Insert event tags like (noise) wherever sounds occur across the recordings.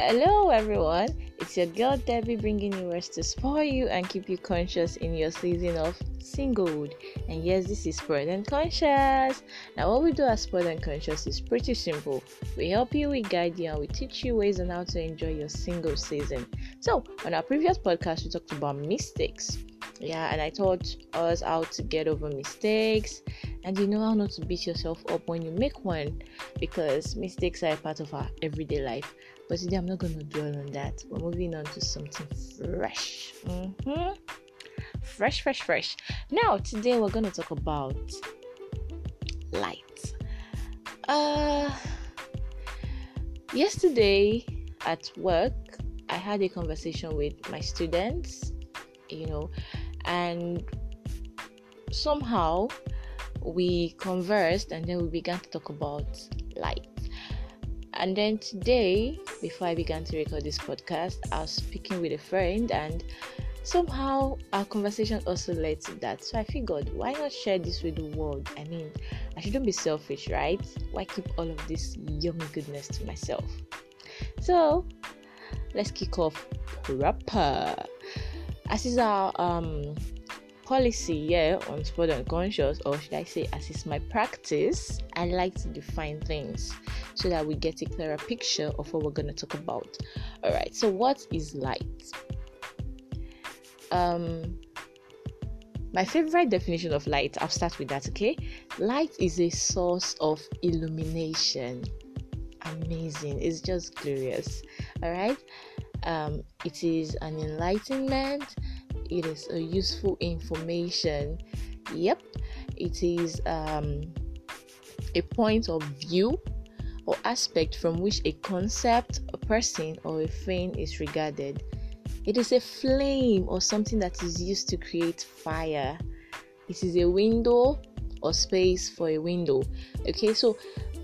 Hello, everyone. It's your girl Debbie bringing you words to spoil you and keep you conscious in your season of singlehood. And yes, this is Spoiled and Conscious. Now, what we do as Spoiled and Conscious is pretty simple. We help you, we guide you, and we teach you ways on how to enjoy your single season. So, on our previous podcast, we talked about mistakes. Yeah, and I taught us how to get over mistakes and you know how not to beat yourself up when you make one because mistakes are a part of our everyday life. But today I'm not going to dwell on that. We're moving on to something fresh. Mm-hmm. Fresh, fresh, fresh. Now, today we're going to talk about light. Uh, yesterday at work, I had a conversation with my students, you know, and somehow we conversed and then we began to talk about light. And then today, before I began to record this podcast, I was speaking with a friend and somehow our conversation also led to that. So I figured, why not share this with the world? I mean, I shouldn't be selfish, right? Why keep all of this yummy goodness to myself? So let's kick off proper. As is our um policy yeah on Spoiled and Conscious or should i say as is my practice i like to define things so that we get a clearer picture of what we're going to talk about. All right so what is light? Um my favorite definition of light i'll start with that okay? Light is a source of illumination. Amazing it's just glorious. All right um, it is an enlightenment. It is a useful information. Yep, it is um, a point of view or aspect from which a concept, a person, or a thing is regarded. It is a flame or something that is used to create fire. It is a window or space for a window. Okay, so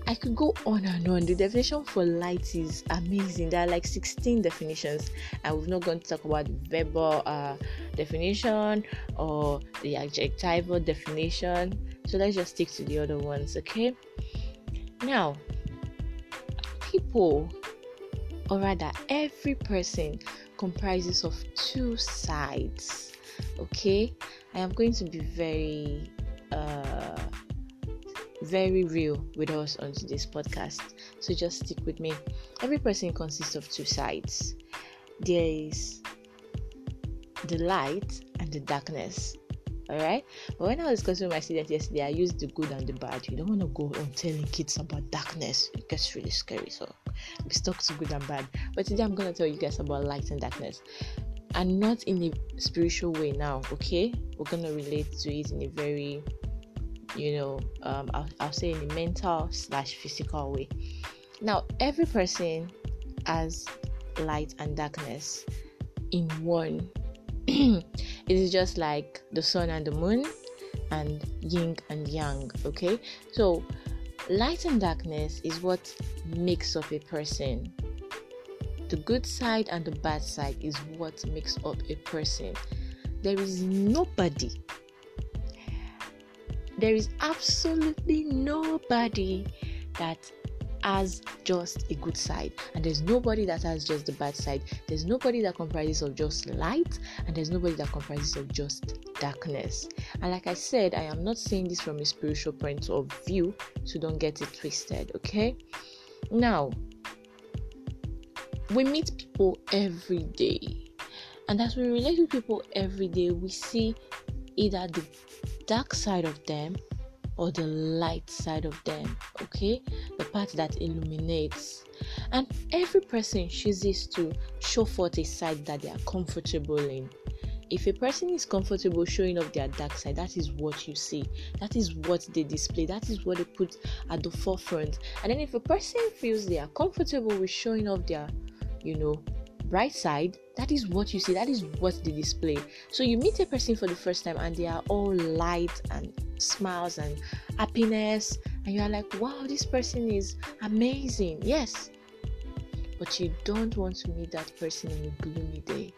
I could go on and on. The definition for light is amazing. There are like 16 definitions, and we're not going to talk about verbal uh, definition or the adjectival definition. So let's just stick to the other ones, okay? Now, people, or rather, every person comprises of two sides, okay? I am going to be very uh, very real with us on today's podcast. So just stick with me. Every person consists of two sides. There is the light and the darkness. Alright? But when I was discussing with my students yesterday, I used the good and the bad. You don't want to go on telling kids about darkness. It gets really scary. So we stuck to good and bad. But today I'm gonna tell you guys about light and darkness. And not in a spiritual way now, okay? We're gonna relate to it in a very you know, um, I'll, I'll say in a mental slash physical way. Now, every person has light and darkness in one. (clears throat) it is just like the sun and the moon and yin and yang, okay? So, light and darkness is what makes up a person. The good side and the bad side is what makes up a person. There is nobody there is absolutely nobody that has just a good side and there's nobody that has just the bad side. There's nobody that comprises of just light and there's nobody that comprises of just darkness. And like i said i am not saying this from a spiritual point of view so don't get it twisted okay? Now we meet people every day and as we relate with people every day we see either the dark side of them or the light side of them, okay? The part that illuminates. And every person chooses to show forth a side that they are comfortable in. If a person is comfortable showing off their dark side, that is what you see. That is what they display. That is what they put at the forefront. And then if a person feels they are comfortable with showing off their, you know, bright side, that is what you see, that is what they display. So you meet a person for the first time and they are all light and smiles and happiness, and you are like, wow, this person is amazing. Yes, but you don't want to meet that person on a gloomy day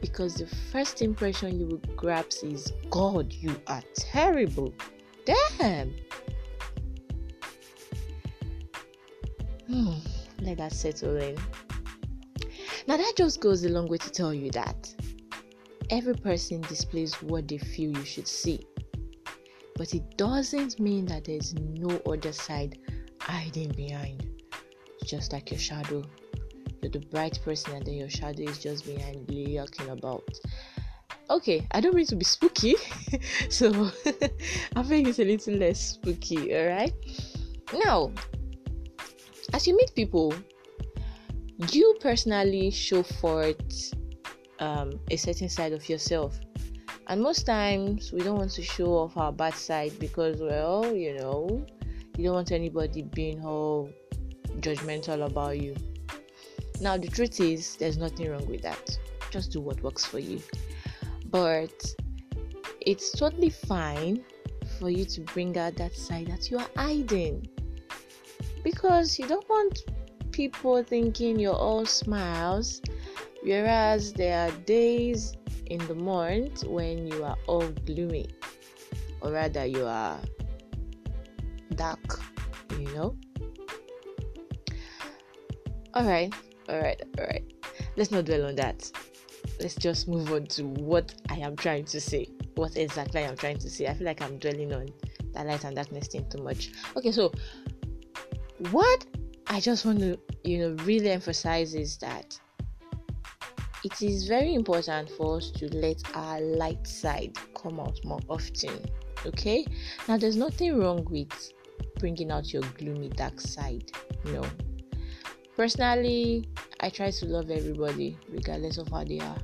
because the first impression you will grasp is, God, you are terrible. Damn. Hmm let that settle in. Now, that just goes a long way to tell you that every person displays what they feel you should see. But it doesn't mean that there's no other side hiding behind. Just like your shadow. You're the bright person, and then your shadow is just behind lurking about. Okay, I don't mean to be spooky, (laughs) so I think it's a little less spooky, alright? Now, as you meet people, you personally show forth um, a certain side of yourself. And most times we don't want to show off our bad side because, well, you know, you don't want anybody being all judgmental about you. Now, the truth is, there's nothing wrong with that. Just do what works for you. But it's totally fine for you to bring out that side that you are hiding because you don't want people thinking you're all smiles, whereas there are days in the month when you are all gloomy, or rather, you are dark, you know. Alright, alright, alright. Let's not dwell on that. Let's just move on to what I am trying to say. What exactly I am trying to say. I feel like I'm dwelling on that light and darkness thing too much. Okay, so what I just want to, you know, really emphasize is that it is very important for us to let our light side come out more often. Okay, now there's nothing wrong with bringing out your gloomy dark side. No, personally, I try to love everybody regardless of how they are.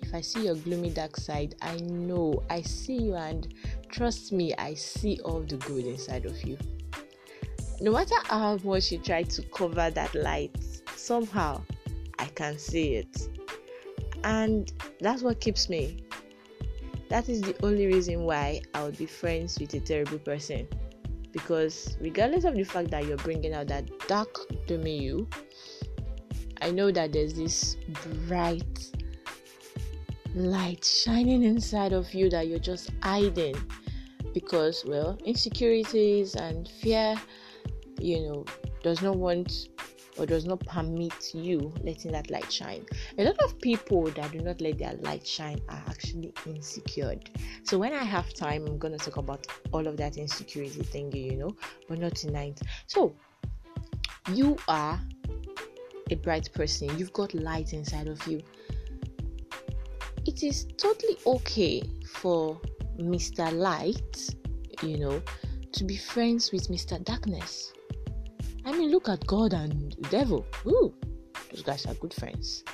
If I see your gloomy dark side, I know I see you, and trust me, I see all the good inside of you no matter how much you try to cover that light, somehow I can see it. And that's what keeps me. That is the only reason why I would be friends with a terrible person. Because regardless of the fact that you're bringing out that dark me, you, I know that there's this bright light shining inside of you that you're just hiding because well insecurities and fear you know, does not want or does not permit you letting that light shine. A lot of people that do not let their light shine are actually insecure. So when I have time, I'm gonna talk about all of that insecurity thingy, you know, but not tonight. So you are a bright person, you've got light inside of you. It is totally okay for Mr. Light, you know, to be friends with Mr. Darkness I mean, look at God and the devil. Ooh, those guys are good friends.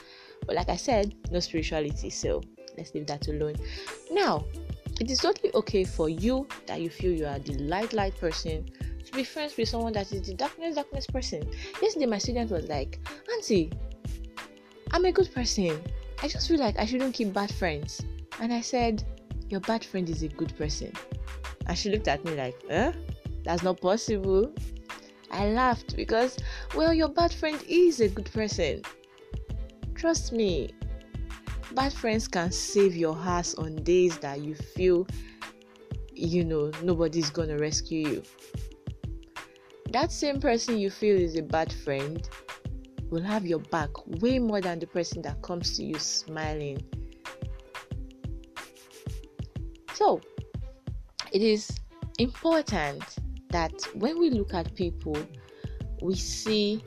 But like I said, no spirituality, so let's leave that alone. Now, it is totally okay for you that you feel you are the light, light person to be friends with someone that is the darkness, darkness person. Yesterday, my student was like, Auntie, I'm a good person. I just feel like I shouldn't keep bad friends. And I said, Your bad friend is a good person. And she looked at me like, Huh? That's not possible. I laughed because, well, your bad friend is a good person. Trust me, bad friends can save your ass on days that you feel, you know, nobody's gonna rescue you. That same person you feel is a bad friend will have your back way more than the person that comes to you smiling. So, it is important that when we look at people, we see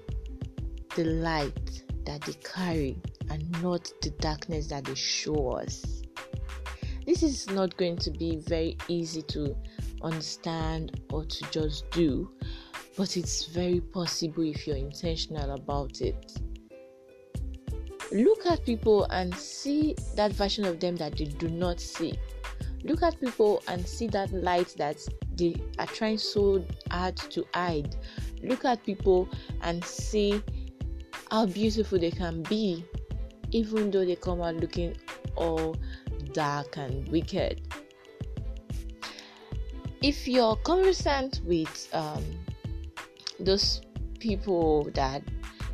the light that they carry and not the darkness that they show us. This is not going to be very easy to understand or to just do, but it's very possible if you're intentional about it. Look at people and see that version of them that they do not see. Look at people and see that light that they are trying so hard to hide. Look at people and see how beautiful they can be, even though they come out looking all dark and wicked. If you're conversant with um, those people that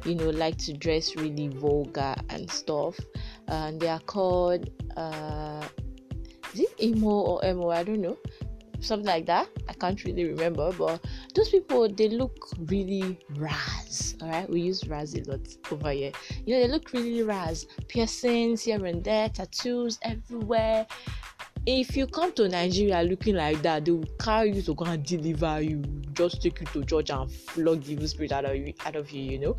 you know like to dress really vulgar and stuff, and they are called uh, is it emo or emo? I don't know something like that. I can't really remember, but those people they look really ras. All right, we use ras a lot over here. You know, they look really ras. Piercings here and there, tattoos everywhere. If you come to Nigeria looking like that, they will carry you to go and deliver you, just take you to church and flog the evil spirit out of you, out of you, you know.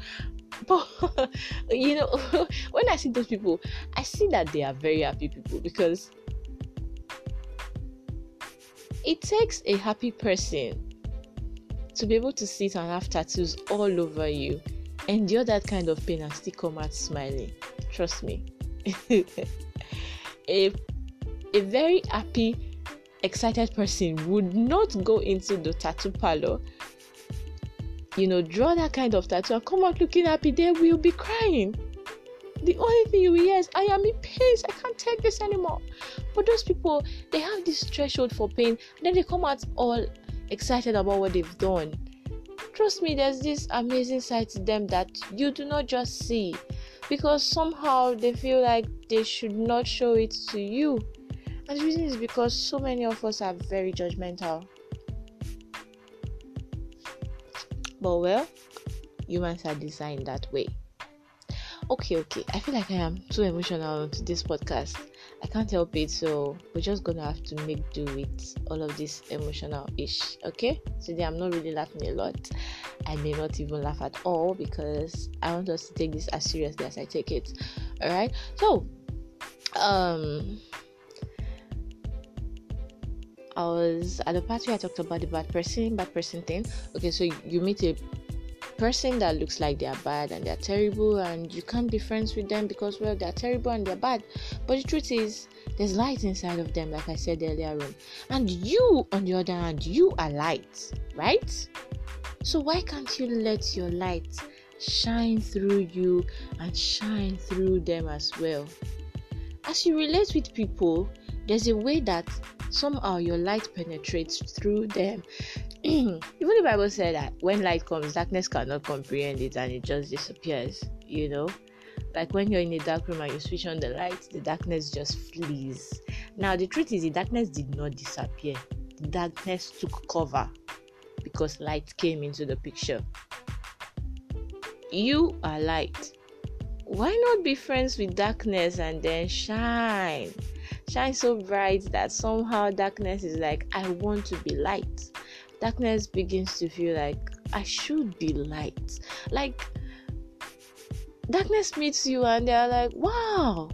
But (laughs) you know, (laughs) when I see those people, I see that they are very happy people because it takes a happy person to be able to sit and have tattoos all over you, endure that kind of pain and still come out smiling. Trust me. (laughs) a, a very happy, excited person would not go into the tattoo parlor, you know, draw that kind of tattoo and come out looking happy. They will be crying the only thing you hear is I am in pain, I can't take this anymore. But those people they have this threshold for pain, and then they come out all excited about what they've done. Trust me, there's this amazing side to them that you do not just see because somehow they feel like they should not show it to you. And the reason is because so many of us are very judgmental. But well, humans are designed that way okay okay i feel like i am too emotional to this podcast i can't help it so we're just gonna have to make do with all of this emotional ish okay? So today i'm not really laughing a lot. I may not even laugh at all because i want us to take this as seriously as i take it all right so um I was at the party I talked about the bad person, bad person thing. Okay, so you meet a person that looks like they're bad and they're terrible and you can't be friends with them because well they're terrible and they're bad. But the truth is there's light inside of them like i said earlier on. And you on the other hand you are light right? So why can't you let your light shine through you and shine through them as well? As you relate with people there's a way that somehow your light penetrates through them (clears throat) even the Bible said that when light comes, darkness cannot comprehend it and it just disappears, you know. Like when you're in a dark room and you switch on the light, the darkness just flees. Now, the truth is, the darkness did not disappear, the darkness took cover because light came into the picture. You are light. Why not be friends with darkness and then shine? Shine so bright that somehow darkness is like, I want to be light darkness begins to feel like I should be light. Like darkness meets you and they're like, wow,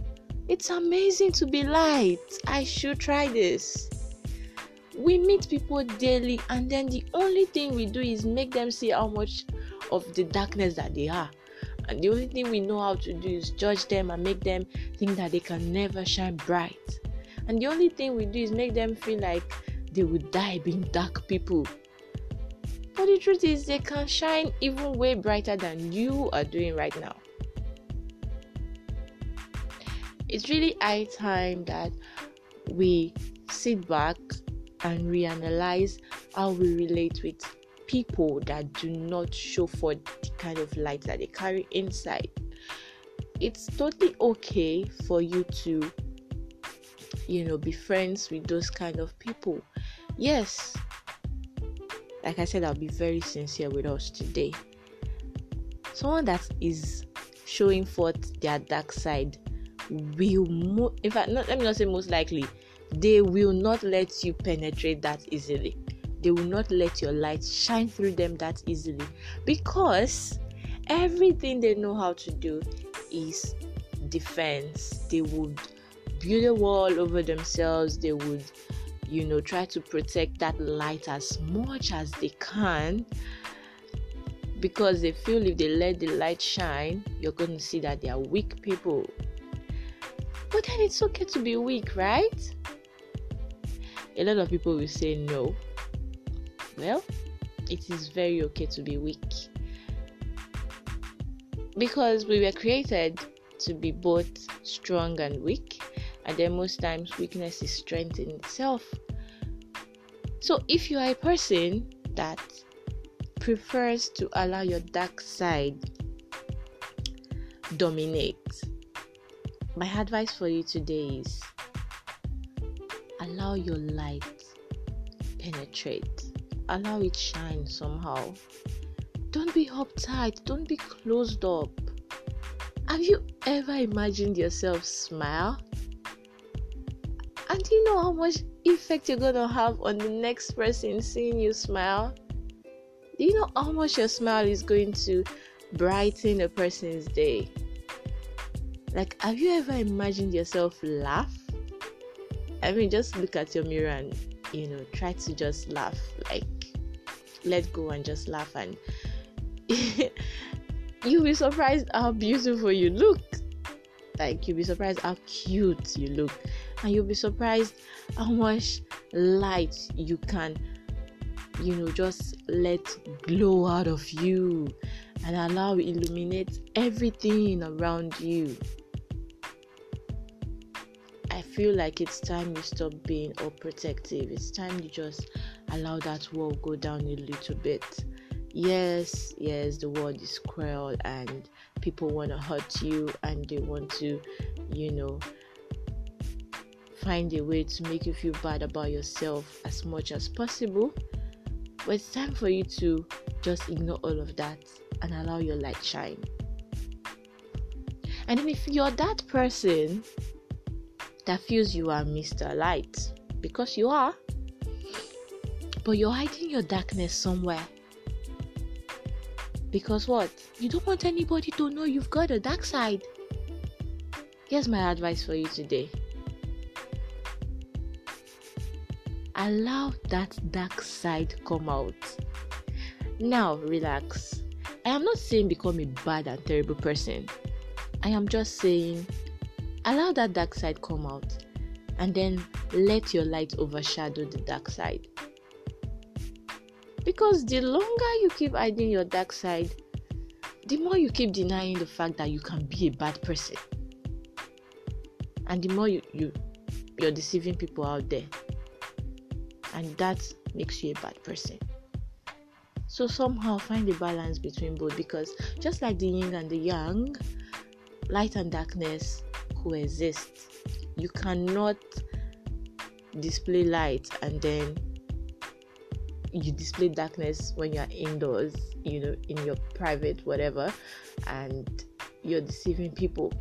it's amazing to be light. I should try this. We meet people daily, and then the only thing we do is make them see how much of the darkness that they are. And the only thing we know how to do is judge them and make them think that they can never shine bright. And the only thing we do is make them feel like they would die being dark people. But the truth is, they can shine even way brighter than you are doing right now. It's really high time that we sit back and reanalyze how we relate with people that do not show for the kind of light that they carry inside. It's totally okay for you to, you know, be friends with those kind of people Yes, like I said, I'll be very sincere with us today. Someone that is showing forth their dark side will, mo- in fact, not, let me not say most likely, they will not let you penetrate that easily. They will not let your light shine through them that easily because everything they know how to do is defense. They would build a wall over themselves, they would you know, try to protect that light as much as they can because they feel if they let the light shine, you're going to see that they are weak people. But then it's okay to be weak, right? A lot of people will say no. Well, it is very okay to be weak because we were created to be both strong and weak and then most times weakness is strength in itself. So if you are a person that prefers to allow your dark side dominate, my advice for you today is allow your light penetrate. Allow it shine somehow. Don't be uptight. Don't be closed up. Have you ever imagined yourself smile? And do you know how much effect you're gonna have on the next person seeing you smile? Do you know how much your smile is going to brighten a person's day? Like, have you ever imagined yourself laugh? I mean, just look at your mirror and you know, try to just laugh, like, let go and just laugh, and (laughs) you'll be surprised how beautiful you look. Like, you'll be surprised how cute you look, and you'll be surprised how much light you can you know just let glow out of you and allow illuminate everything around you. I feel like it's time you stop being all protective. It's time you just allow that wall go down a little bit. Yes yes the world is cruel and people want to hurt you and they want to you know find a way to make you feel bad about yourself as much as possible. But it's time for you to just ignore all of that and allow your light shine. And then if you're that person that feels you are Mr. Light, because you are, but you're hiding your darkness somewhere. Because what? You don't want anybody to know you've got a dark side. Here's my advice for you today allow that dark side come out. Now, relax. I am not saying become a bad and terrible person. I am just saying allow that dark side come out and then let your light overshadow the dark side. Because the longer you keep hiding your dark side, the more you keep denying the fact that you can be a bad person. And the more you, you you're deceiving people out there and that makes you a bad person. So somehow find a balance between both because just like the yin and the yang, light and darkness coexist. You cannot display light and then you display darkness when you're indoors, you know, in your private whatever, and you're deceiving people.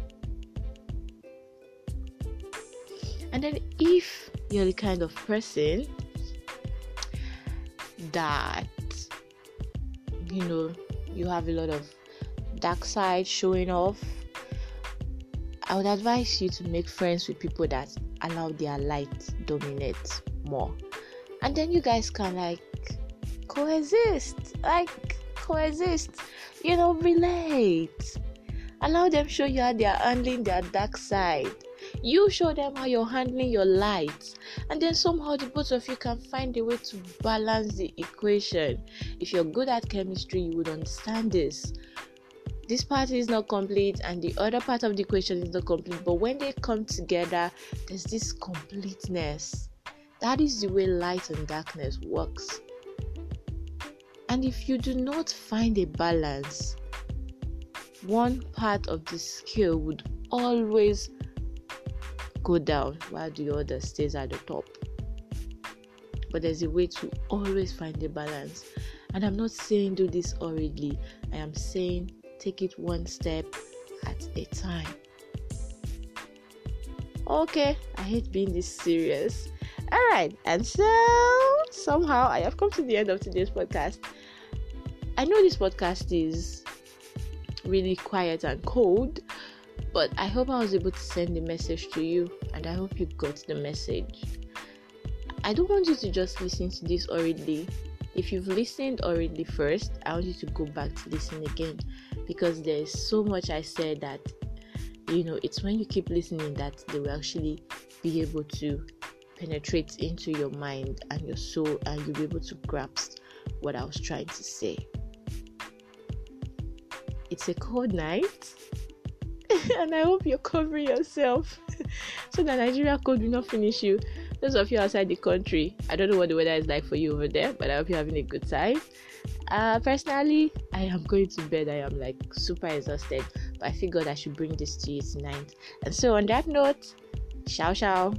And then if you're the kind of person that you know you have a lot of dark side showing off i would advise you to make friends with people that allow their light dominate more. And then you guys can like coexist like coexist you know relate. Allow them show you how they are handling their dark side you show them how you're handling your light, and then somehow the both of you can find a way to balance the equation. If you're good at chemistry, you would understand this. This part is not complete, and the other part of the equation is not complete, but when they come together, there's this completeness. That is the way light and darkness works. And if you do not find a balance, one part of the scale would always go down while the other stays at the top. But there's a way to always find a balance. And I'm not saying do this hurriedly, I am saying take it one step at a time. Okay, I hate being this serious. All right, and so somehow I have come to the end of today's podcast. I know this podcast is really quiet and cold, but I hope I was able to send the message to you and I hope you got the message. I don't want you to just listen to this already. If you've listened already first, I want you to go back to listen again because there's so much I said that you know it's when you keep listening that they will actually be able to penetrate into your mind and your soul and you'll be able to grasp what I was trying to say. It's a cold night (laughs) and I hope you're covering yourself (laughs) so that Nigeria cold will not finish you. Those of you outside the country, I don't know what the weather is like for you over there, but I hope you're having a good time. Uh, personally, I am going to bed. I am like super exhausted, but I figured I should bring this to you tonight. And so, on that note, ciao ciao.